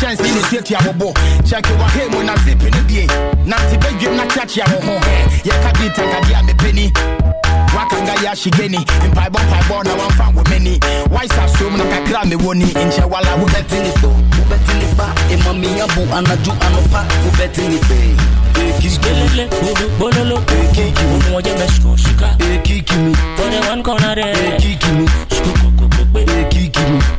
chance ni tuatua wɔbɔ kyɛke wahe mu na zip no bie nante bɛdwam na kyeakyea wo ho yɛka bi takade a mepɛni wakanga yɛ ahyegeni mpaebɔ mpaebɔ na wamfa wɔ m'ani waisa som na kakra a mewɔ ni nkyɛ wala wobɛte ne tɔ wobɛte ne ba ɛma meyabo anadwo anɔpa wobɛte ne bɛi Skelele, bodo, bololo, kiki, umu oje meshko, shika, kiki me, for the one corner there, kiki me, me,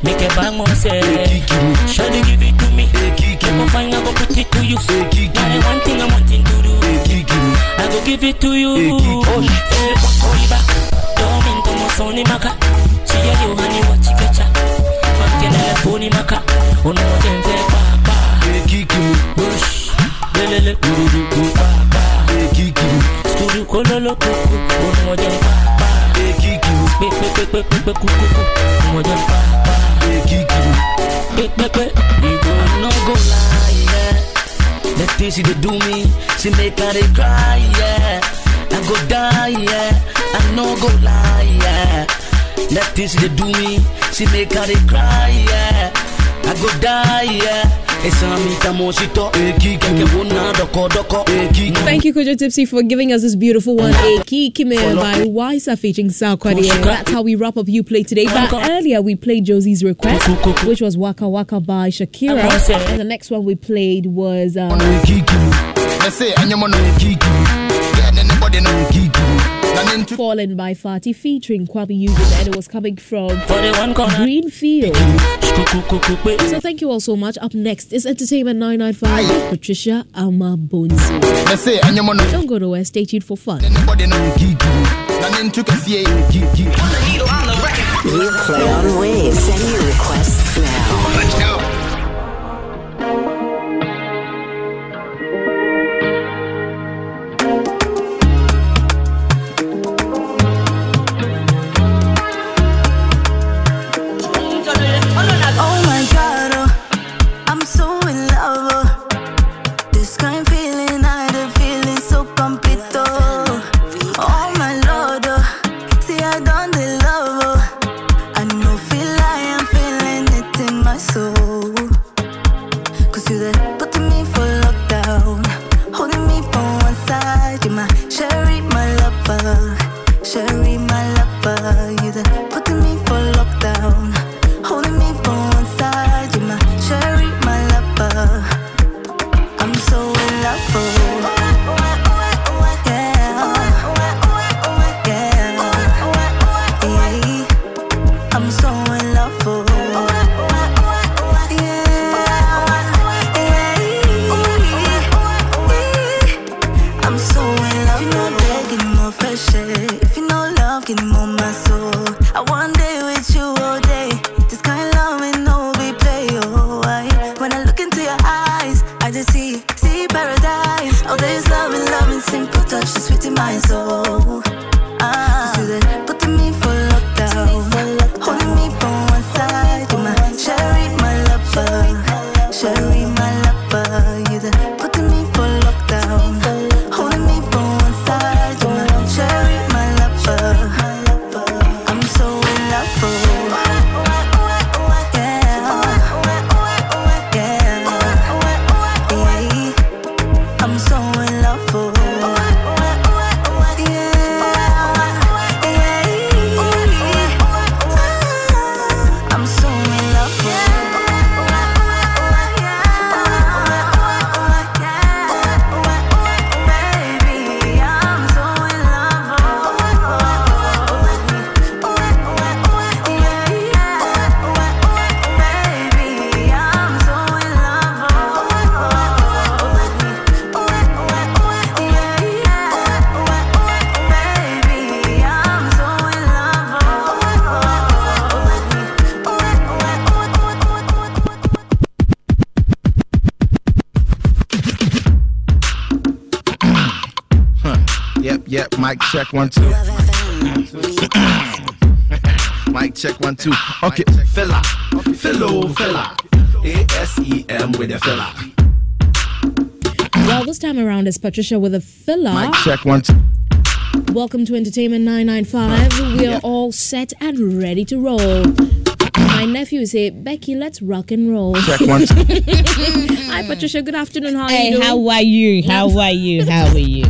make a bang kiki me, Shawty give it to me, me, find I go put it to you, kiki now me, the one thing I'm wanting to do, me, I go give it to you, kiki. oh, feel it for Koriba, don't mean to mo soni maka, see ya yo honey what you fecha, manke na phone maka, ono oje mfe pa pa, kiki me, bush, lelele, kurudu, pa pa, kiki me, skuru kololo kuku, ono oje pa pa, kiki me, ono oje pa pa, kiki me. pe pe pe, you go no go lie, yeah. The things do me, she make her dey cry, yeah. I go die, yeah. I no go lie, yeah. The things dey do me, she make her dey cry, yeah. I go die, yeah. Esamita moshito, eki keke wona doko doko, eki. Thank you, Kojo Tipsy, for giving us this beautiful one, A Key by Wisa featuring Sakwadi. That's how we wrap up You Play today. But earlier we played Josie's request, which was Waka Waka by Shakira. And the next one we played was um, Fallen by Fati featuring Kwame Eugene. And it was coming from for the one corner. Greenfield. So thank you all so much. Up next is Entertainment 995 with Patricia Alma Bonzi. ɛsɛ ɛnyɛmɔ no Don't go nowhere. Stay tuned for fun. ne ne bɔde no na ne ntu kɛseɛ You play on waves. Send your requests now. Let's go. In love. Check one two. Mic check one two. Okay, fella, fellow fella. A S E M with a fella. Well, this time around is Patricia with a filler. Mic check one two. Welcome to Entertainment 995. We are all set and ready to roll. My My nephew will say, Becky, let's rock and roll. Check one. Hi, Patricia. Good afternoon. How are Hey, you doing? how are you? How are you? How are you?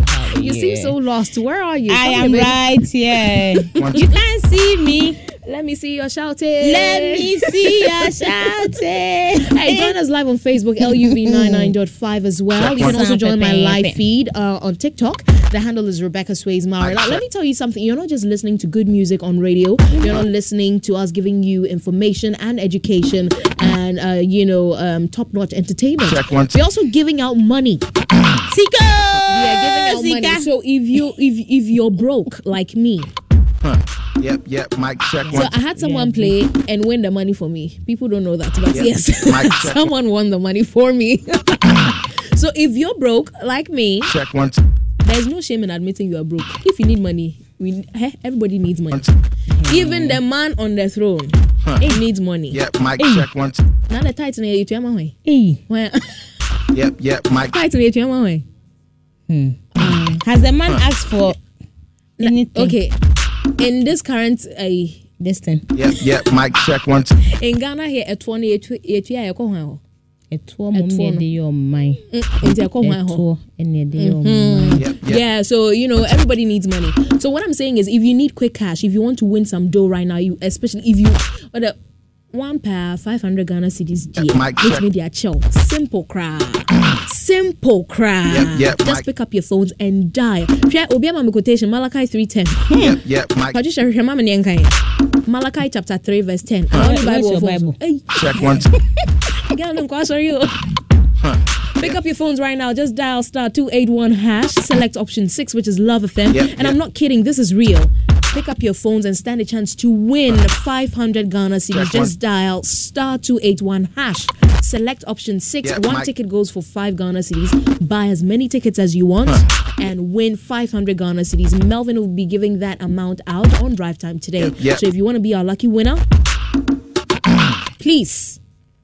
You seem so lost. Where are you? I Come am here, right here. You can't see me. Let me see your shouting. Let me see you shouting. Hey, join us live on Facebook, LUV99.5 as well. You can also join my live feed uh, on TikTok. The handle is Rebecca Sways Mara. Now, let me tell you something. You're not just listening to good music on radio. You're not listening to us giving you information and education and, uh, you know, um, top-notch entertainment. We're also giving out money. Sika. We are money. So if you if if you're broke like me, Huh. Yep, yep. Mic check one. So one. I had someone play and win the money for me. People don't know that, but Yeah. yes, Mic someone won the money for me. so if you're broke like me, Check one. two. there's no shame in admitting you are broke. If you need money, we eh, everybody needs money. One. Even the man on the throne, he needs money. Yep, mic check one. two. Now the title is you tell me Hey, why? Yep, yep. Mic. Title is you tell me has the man asked for anything? Okay, in this current uh, This thing. Yep, yep. Mic check one. two. in Ghana here at twenty eight eight year ɛkɔ hwan hɔ? Ɛtoɔ mom Ɛtoɔ na no. ɛde yɛ ɔman. Nti ɛkɔ hwan hɔ? Ɛtoɔ ɛde yɛ ɔman. Yep, yep. Yeah, so you know everybody needs money. So what I'm saying is, if you need quick cash, if you want to win some dough right now, you especially if you or the one pair five hundred Ghana cedis, G, Mic which check. media chill, simple cry, simple cry. Yep, yep, Just mic- pick up your phones and dial. Hwɛ, obi ama quotation Malachi three ten. Yep, yep. Mic Patricia mama ne. Malachi chapter three verse ten. I only Bible your. Bible? Hey, check one. two. Girl, no, go, sorry, you. Pick up your phones right now. Just dial star 281 hash. Select option 6, which is Love FM. Yep, and I'm not kidding. This is real. Pick up your phones and stand a chance to win 500 Ghana cedis. Just dial star 281 hash. Select option 6. Yep, One Mike. ticket goes for 5 Ghana cedis. Buy as many tickets as you want and win 500 Ghana cedis. Melvin will be giving that amount out on drive time today. Yep, yep. So if you want to be our lucky winner, please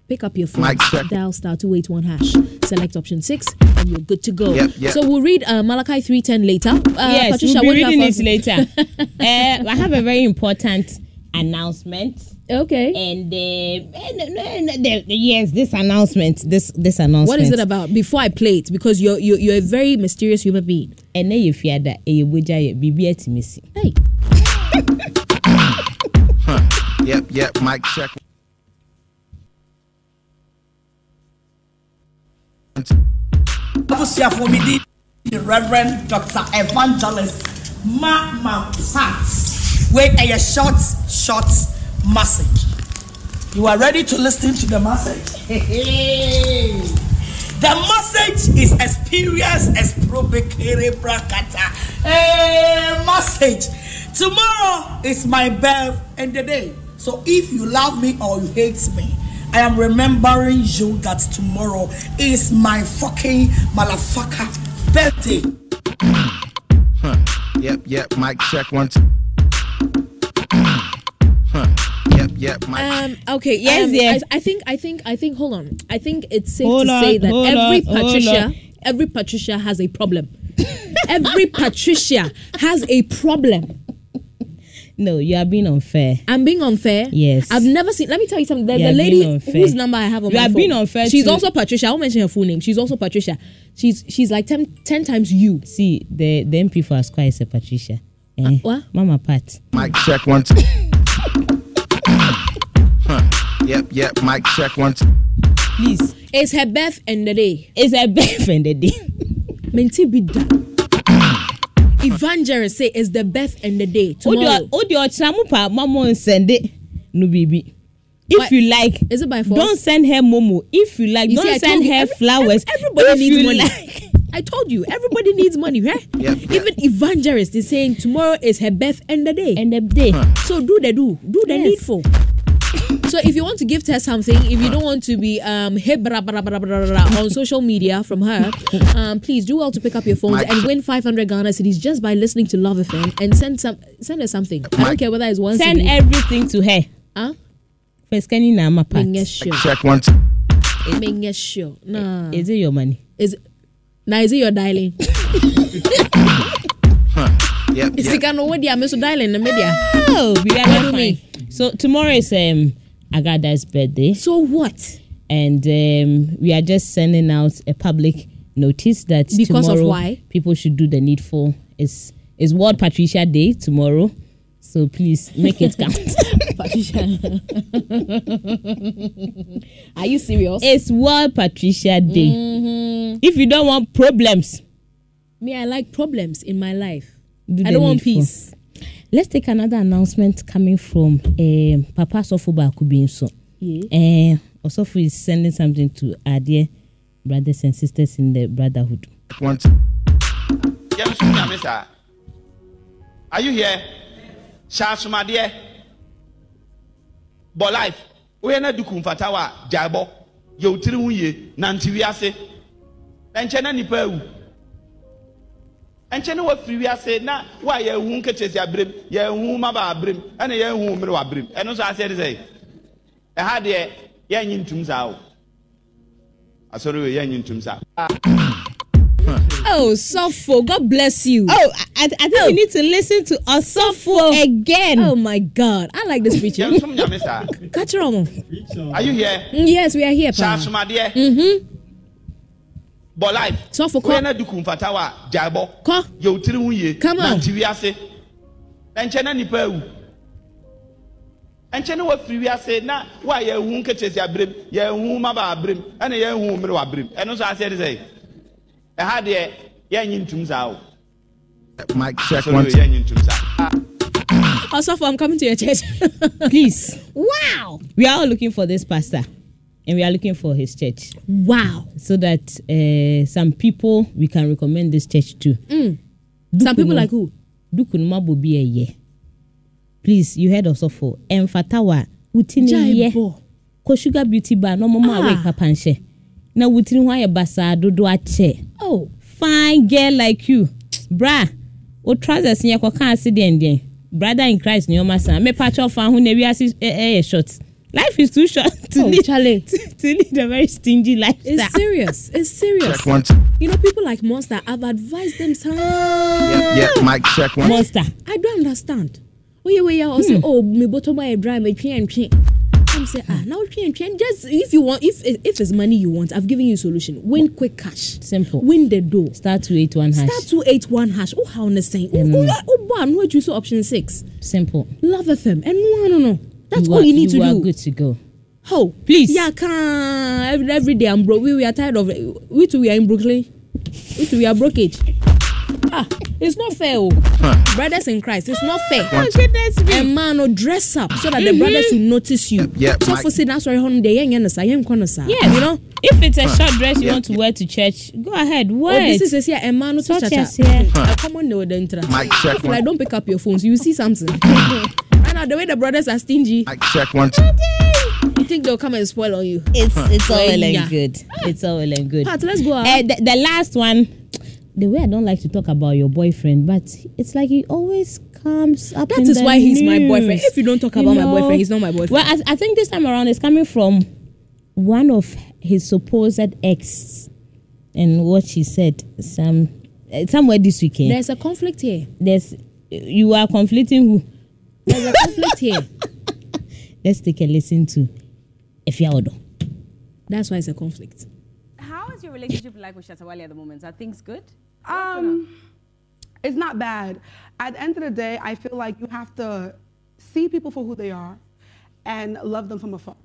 pick up your phone, dial star 281 hash, select option 6, and you're good to go. Yep, yep. So we'll read uh, Malachi 310 later. Uh, yes, Patricia, we'll be do you have reading for it later. uh, I have a very important announcement. Okay. And uh, no, no, no, the- the- yes, this announcement, this this announcement. What is it about? Before I play it, because you're you're, you're a very mysterious human being. ɛnɛ yɛ fiada ɛyɛ bogya yɛ biribi atumi si Hey, Yep, yep. Mic check. Mi di the reverend dr evangelist ma ma pat wey ɛyɛ short short message you are ready to listen to the message the message is experience brakata. Eh, A message tomorrow is my birth and the day. So if you love me or you hate me I am remembering you that tomorrow is my fucking motherfucker birthday. Yep, yep. Mic check one. two. Huh. Yep, yep. Mic. um, okay. Yes, um, dear. I, I think I think I think. Hold on. I think it's safe Hold to on, say that every on, Patricia, every Patricia has a problem. every Patricia has a problem. No you are being unfair I'm being unfair. Yes. I've never seen. Let me tell you something. There's You a lady whose number I have on You my phone. You are phone. being unfair She's to- also Patricia. I won't mention her full name. She's also Patricia. She's she's like 10, 10 times you. see the the mp for asqua is a patricia eh? what? mama pat Mic check one. two. Huh. Yep, yep. Mic check one. two. please It's her birth and the day. it's a birth and the day Menti bida. Evangelist say it's the birth and the day tomorrow. o de ɔkyerɛ mo pa mama nsɛnde no biribi if you like Is it by force? don't send her momo if you like You don't see, send her every- flowers every- everybody needs money. like I told you, everybody needs money, right? Yep. Even evangelist is saying tomorrow is her birth and the day. and the day So do the do, do the Yes. needful. So if you want to gift her something, if you don't want to be um on social media from her, um please do well to pick up your phones Mike. and win 500 Ghana cedis just by listening to Love FM and send some send her something. I don't care whether it's one send CD. everything to her Huh? first can you na ama pat Menye sure. Check one. two. Menye sure. Nah. is it your money Is now is it your dialing? Yep, yep. Sika no what dia me so dialing the media. oh we are What not do so tomorrow is um Agada's birthday. So what? and um, we are just sending out a public notice that Because of tomorrow why? people should do the needful. It's it's World Patricia Day tomorrow, so please make it count. Patricia, Are you serious? it's World Patricia Day. Mm-hmm. If you don't want problems, Me, I like problems in my life. do I don't want needful. peace. Let's take another announcement coming from um, Papa Sofo Bakubinso. Yeah. Uh, Osofo is sending something to our dear brothers and sisters in the brotherhood. Saa. Are you here? Hyɛ Bɔ life. Woyɛ na duku mfata wa gyae bɔ. Yɛ wo tiri ho yie. Nante wiase. Ɛnkyɛ na nipa awu. Ɛnkyɛ na wafiri wiase na wa yɛ ehu nketesi abirim. Yɛ ehu maba abirim. Ɛna yɛ ehu mmiri wɔ abirim. Ɛno nso aseɛ de sɛ. Ɛha deɛ yɛnyi ntum saa o. Asɔre wei yɛnyi ntum saa. Oh, Sofo, God bless you. Oh, I, I think you need to listen to Osofo again. Oh my God, I like this preacher. Catch. Are you here? Yes, we are here, pa. Mm-hmm bɔ live. sɔfo kɔ wọ́n yẹn na duku nfata wa jà bɔ. kɔ yẹ o tiri hun ye. kama na ti wiase na nkyɛn na nipa ewu nkyɛn na wafiri wiase na wa yɛ ehun ketesi abirem yɛ ehun maba abirem ɛna yɛ ehun mmiri wa abirem ɛno nso ase ɛdisɛ ɛha e deɛ yɛn nyi ntum saa o. Mike, check one. Also, ah, I'm coming to your church. Please. Wow. We are all looking for this pastor and we are looking for his church Wow. so that uh, some people we can recommend this church to. Mm. Some people like who? Dukunuma bobi eye. Please, you heard Osofo. Emfatawa utini ye. Ko sugar beauty bar no mama Ah. awake papanche. Na wutini ho ayɛ basaa dodo akyɛ. Oh, fine girl like you bra o trousers yẹn kọ kaa si deɛ deɛ brother in christ ni ɔma san mepatwa ɔfa ho na ewiase ɛ ɛyɛ short life is too short to Oh, live Charlie. to, to lead a very stingy lifestyle. it's serious. It's serious. Check one two. You know, people like Monster, I've advised them. Some... Yeah, mic check one. monster I don't understand. Oh yeah, well, yeah. I'll say, oh, me bottom by a dry, me train and train. I'm saying, ah, now train train. Just if you want, if if it's money you want, I've given you a solution. Win quick cash. Simple. Win the door. star two eight one hash Star two eight one hash. Oh, how understand? Oh, Mm. oh, oh, one. What you saw option six. simple. Love FM. And no, no, no. That's you all are, you need to are do. good to go. How? Please. Yeah, can every, every day I'm broke. We, we are tired of we too. We are in Brooklyn. We too. We are brokeage. Ah, it's not fair, oh. brothers in Christ. It's not fair. Two. goodness A man will dress up so that the brothers will notice you. Yeah, So for say that's why hon the young and young corner sir. Yes. you know. if it's a short dress you Yeah, want to yeah. wear to church go ahead Oh, wear this it. is a see a man who Such touch as a here. common no the intra. Mic check If one. don't pick up your phones, you see something. right now, the way the brothers are stingy, Mic check one two. you think they'll come and spoil on you. it's it's all well and good it's all well and good Pat, let's go. Uh, Uh, the, the last one, the way I don't like to talk about your boyfriend, but it's like he always comes up. That in is the why he's my boyfriend. If you don't talk about my boyfriend, he's not my boyfriend. Well, I, I think this time around it's coming from one of his supposed ex, and what she said some uh, somewhere this weekend. There's a conflict here. There's you are conflicting who? There's a conflict here. Let's take a listen to Efia Odo. That's why it's a conflict. How is your relationship like with Shatta Wale at the moment? Are things good? Um, it's not bad. At the end of the day, I feel like you have to see people for who they are and love them from afar.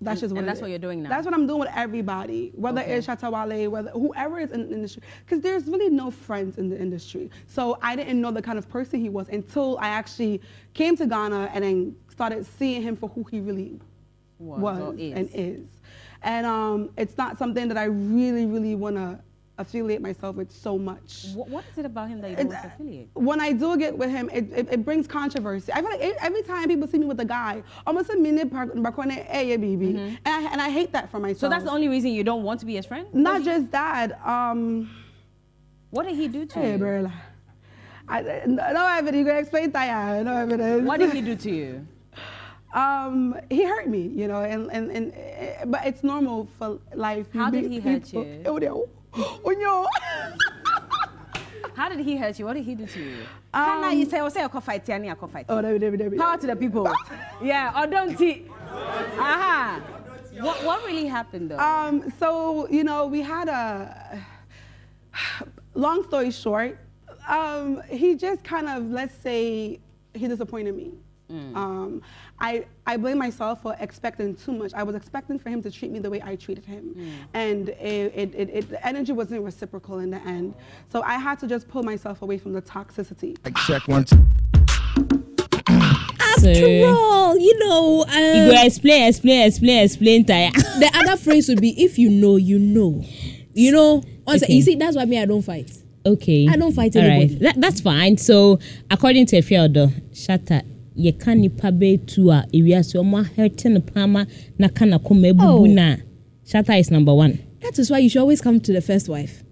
That's And- just what and that's what you're doing now? That's what I'm doing with everybody, whether Okay. it's Shatta Wale, whether whoever is in the industry, because there's really no friends in the industry. So I didn't know the kind of person he was until I actually came to Ghana and then started seeing him for who he really Was was, or is. and is. And um, it's not something that I really, really want to affiliate myself with so much. What, what is it about him that you don't to affiliate? When I do get with him, it, it, it brings controversy. I feel like every time people see me with a guy, almost a minute baby, and I, and I hate that for myself. Mm-hmm. So that's the only reason you don't want to be his friend? Not just that. Um, What did he do to hey, you? Berla. I, no evidence. You can explain that. No evidence. What did he do to you? Um, he hurt me, you know, and, and, and eh, but it's normal for life. How did he hurt people- you? No. No. How did he hurt you? What did he do to you? Um, Can I say, "Oh, say, I fight, I fight." Oh, David, David, David. Power to the people. yeah, or don't he? Aha. What, what really happened though? Um, so you know, we had a long story short. Um, he just kind of, let's say, he disappointed me. Um, I, I blame myself for expecting too much. I was expecting for him to treat me the way I treated him. And it, it, it, it, the energy wasn't reciprocal in the end. So I had to just pull myself away from the toxicity. Check one, two. After all, you know, um, you go explain explain explain explain tire. the other phrase would be if you know, you know. You know, once Okay. you see, that's why me I don't fight. okay I don't fight All anybody. right. That, that's fine so according to efiodo shatta yɛka nipa bɛɛtu a ewiase ɔmo ahɛte no pama na ka na kɔma ebubu Oh. na shatta is number one. That is why you should always come to the first wife.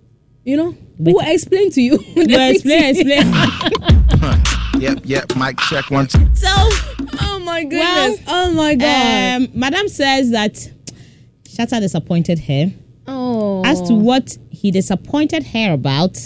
You know, But- who will explain to you. Go explain explain. Yep, yep. Mic check one, two. so oh my goodness. Well, oh my god. um, Madam says that Shatta disappointed her. oh. As to what he disappointed her about,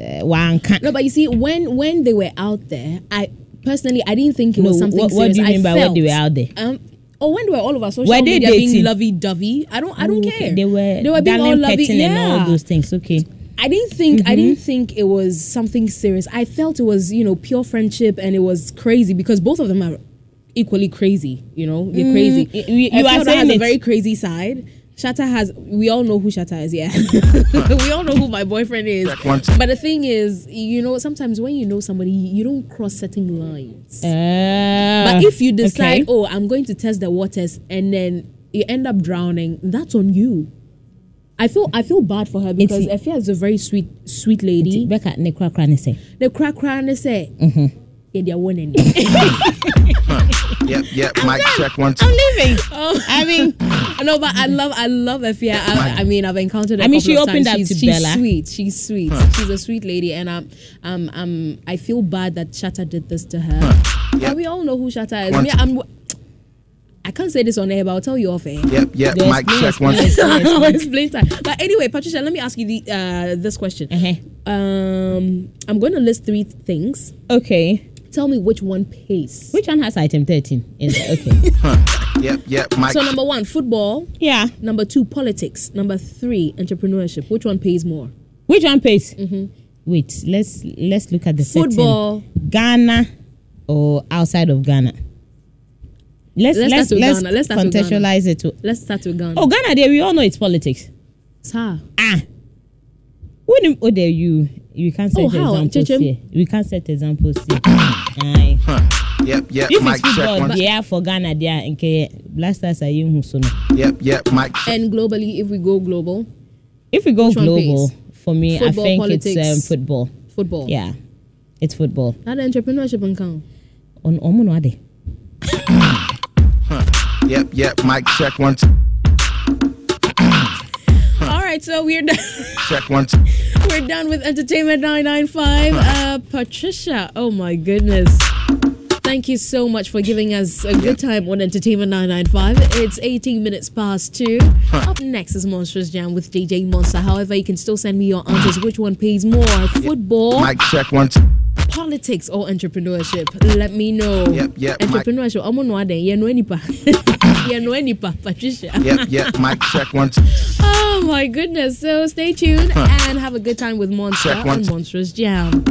uh, one can't. No, but you see, when when they were out there, I personally I didn't think it No, was something what- what do you mean I by when felt, they were out there? Um, or when they were all over social Were they media being dating? lovey dovey. I don't I don't Oh, okay. care. They were, they were being all lovey. Yeah. and all those things. Okay. I didn't think I Mm-hmm. didn't think it was something serious. I felt it was you know pure friendship and it was crazy because both of them are equally crazy. You know they're Mm, crazy. you- you are saying has a very crazy side. Shatta has. We all know who Shatta is. Yeah, we all know who my boyfriend is. Check one, two. But the thing is, you know, sometimes when you know somebody, you don't cross certain lines. Uh, But if you decide, okay. oh, I'm going to test the waters, and then you end up drowning, that's on you. I feel I feel bad for her because It's- Efia is a very sweet sweet lady. Becca, ne kura kura ne say. The crack crying they say, Mm-hmm. yeah, they're winning. Yep, yep. Mic check one, two. I'm leaving. I mean, no, but I love I love Efia. I, I mean, I've encountered. Her I mean, a she opened up she's, to she's Bella. sweet. She's sweet. She's a sweet lady, and um, um, um, I feel bad that Shatta did this to her. But we all know who Shatta is. One- Me, I'm. I can't say this on air, but I'll tell you off air. Yep, yep. Yes, Mic check one, yes. two. I'll explain that. But anyway, Patricia, let me ask you the, uh, this question. Uh-huh. Um, I'm going to list three things. okay. Tell me which one pays. Which one has item 13? Is it? Okay. Yep, yep. Mic So number one, football. yeah. Number two, politics. Number three, entrepreneurship. Which one pays more? Which one pays? Wait, let's let's look at the setting. Football. Ghana or outside of Ghana. Let's Let's let's let's, Ghana. Let's contextualize it to. Let's start with Ghana. Oh, Ghana, there we all know it's politics. Sir. Ah. When you- oh there you you can't set Oh, how? examples Chechem? here. We can't set examples here. Aye. Yep, yep. If Mic it's check football, one. yeah, for Ghana, there nke Black Stars are you so no. Yep, yep. Mic check. And globally, if we go global, If we go global, for me, Football, I think politics. it's um, football. football. Yeah, it's football. Not entrepreneurship and count. On omo no. Yep, yep. Mic check one, two. All right, so we're done. Check one, two. We're done with Entertainment 995. Uh, Patricia, oh my goodness. Thank you so much for giving us a good time on Entertainment 995. It's 18 minutes past 2. Up next is Monstrous Jam with DJ Monster. However, you can still send me your answers. Which one pays more? Football, Mic check one, two. politics, or entrepreneurship? Let me know. Yep, yep, Entrepreneurship. I'm on You know any pa. You know any pa, Patricia. Yep, yep. Mic check one, two. Oh my goodness. So stay tuned and have a good time with Monster Check one, on. Monstrous Jam.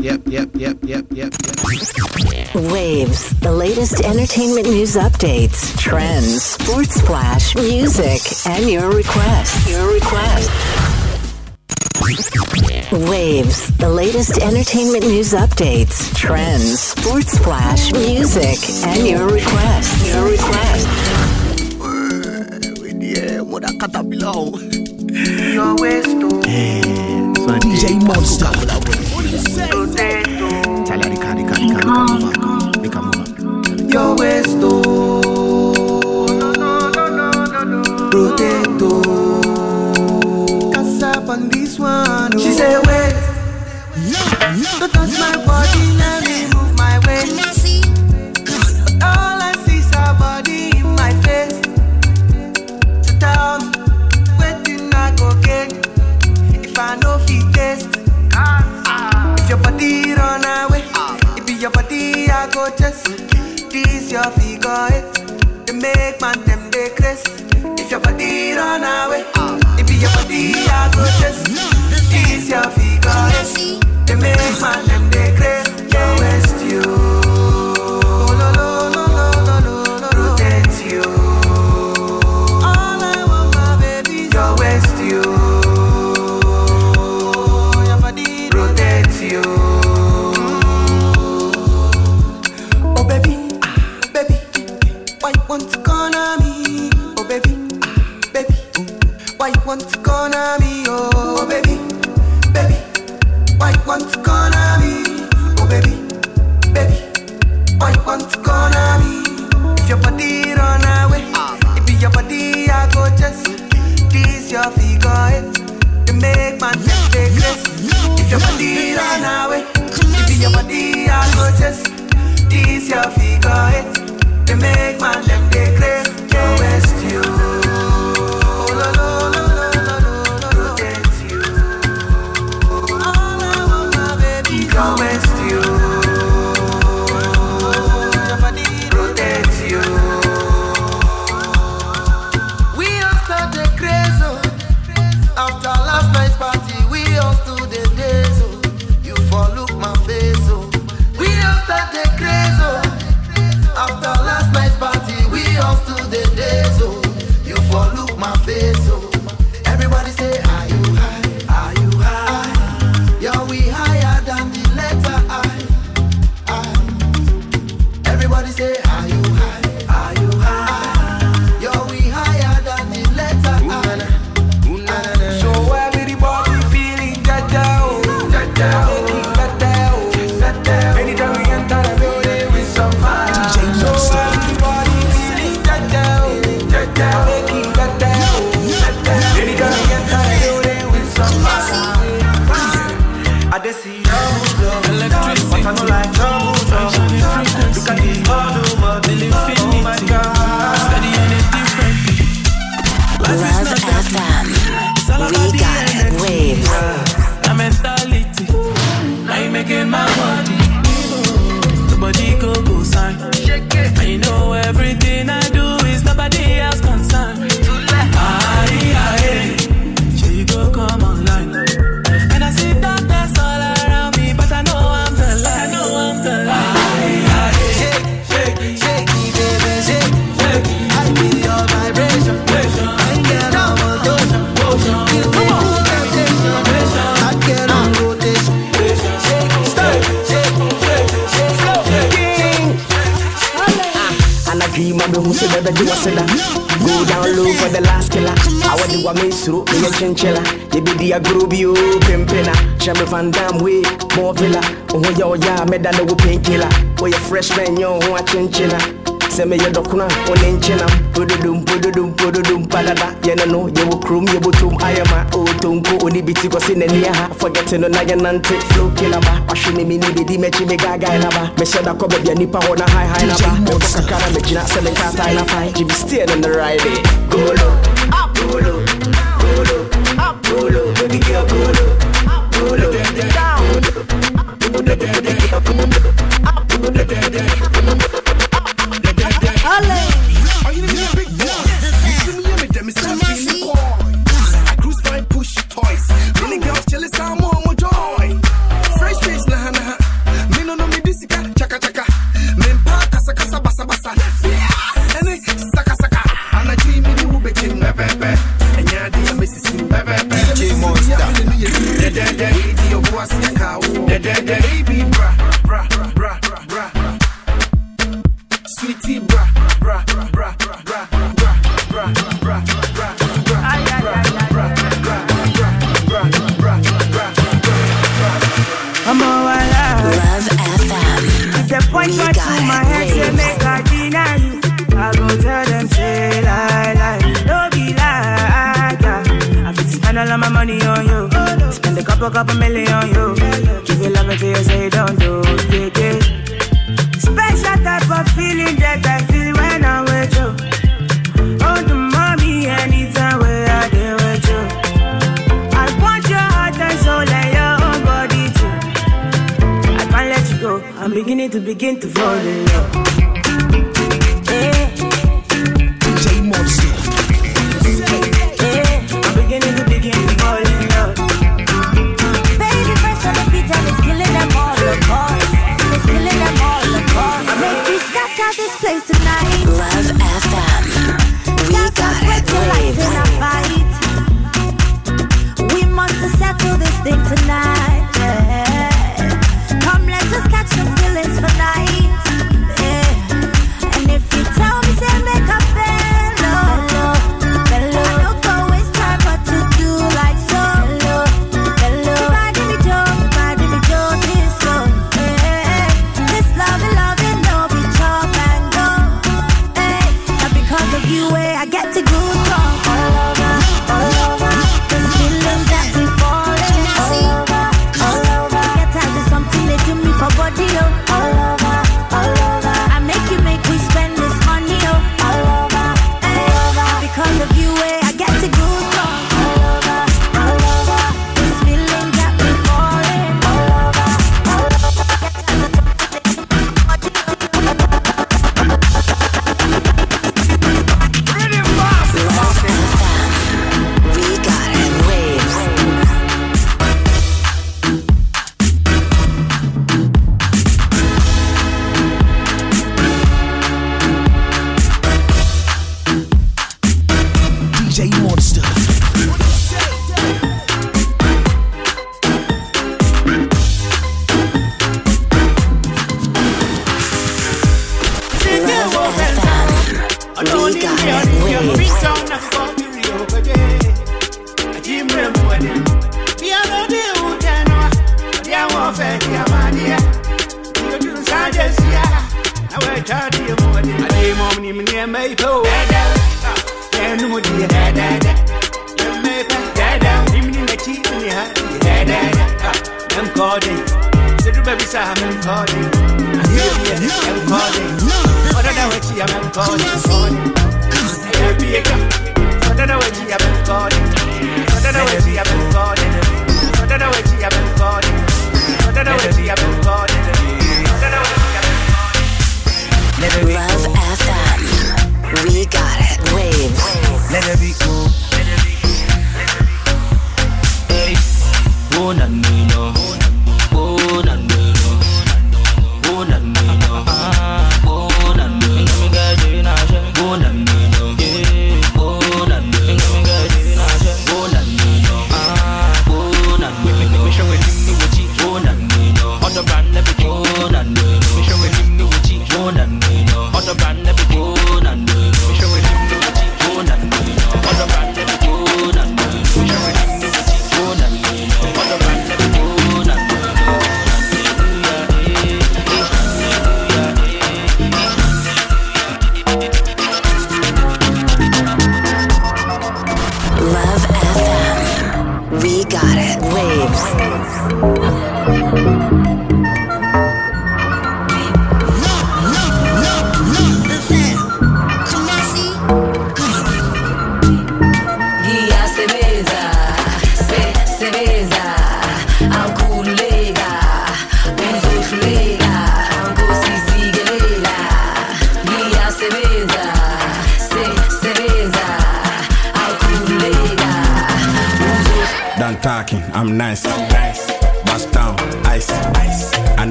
Yep, yep, yep, yep, yep, yep. Waves, the latest entertainment news updates, trends, sports flash, music, and your requests. Your requests. Waves, the latest entertainment news updates, trends, sports flash, music, and your requests. Your requests. Eh, DJ Monster. What do you say? Charlie, Kali, Kali, Kali, come over, come, make a move. Your waist, oh, no, no, no, no, no, no. Rotate, oh. Cause up on this one, oh. She say, If your body run away, if your body I go. This your figure eight, they make man them they crave. Can't waste you. this. hustler. Go down low for the last killer. I want to go me through me a chinchilla. You be the groovy oh, pimpina. Chemi Van Dam way more villa. Oh yeah, yeah, me that no painkiller. Oh yeah, freshman yo, oh, a chinchilla sɛ meyɛ dɔkono a wone nkyena pododom pododom pododom padada yɛne no yɛwɔ kurom yɛbɔtom ayɛma ɔɔtonko ɔne bi ti kɔ se n'ani aha fɔgɛte no na yɛnante floke naba wahwe ne mene bɛdi m'akyi megagae naba mehyɛ da kɔ baabia nnipa hɔ na haehae naba mekɔ kakra na megyina sɛ menkatae na pae gyebi steɛ no ne ride golo say make I deny you. I go tell them say lie lie. Don't be lie. Yeah. I fit spend all of my money on you. Spend a couple couple million on you. Give you love until you say don't do. Special type of feeling that I feel when need to begin to fall in love. DJ I'm to begin to fall in love. Baby, fresh on the beat and it's killing them all. It's killing them all, this place tonight. Love FM. We got it. We must settle this thing tonight.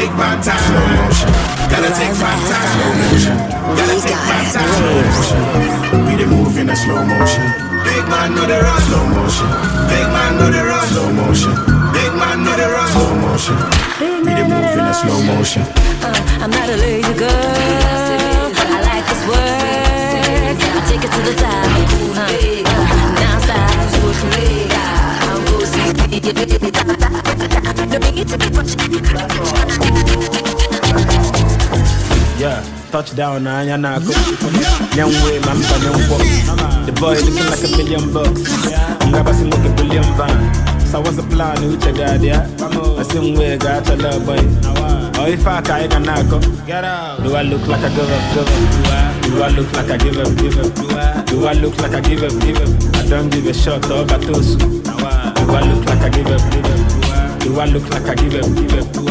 Take my time. Slow motion. Gotta take my time. Slow motion. Gotta take my time. Slow motion. We they move in a slow motion. Big man, know the rush. Slow motion. Big man, know the rush. Slow motion. Big man, know the rush. Slow motion. We they move in a slow motion. Uh, I'm not a lazy girl. I like this work. I take it to the top. Uh, uh, now stop. I'm go see. No need to be Yeah, touchdown, na anya na ako. Young way, man, pa young walk. The boy looking like a million bucks. Nga basi look a billion van. So what's the plan? Who check that, yeah? I sing way, got a love boy. Oh, if I can't nako. Get out. Do I look like I give up, give up? Do I look like I give up, give up? Do I look like I give up, give up? I don't give a shot, oh, but Do I look like I give up, give up? Do I look like I give up, give up?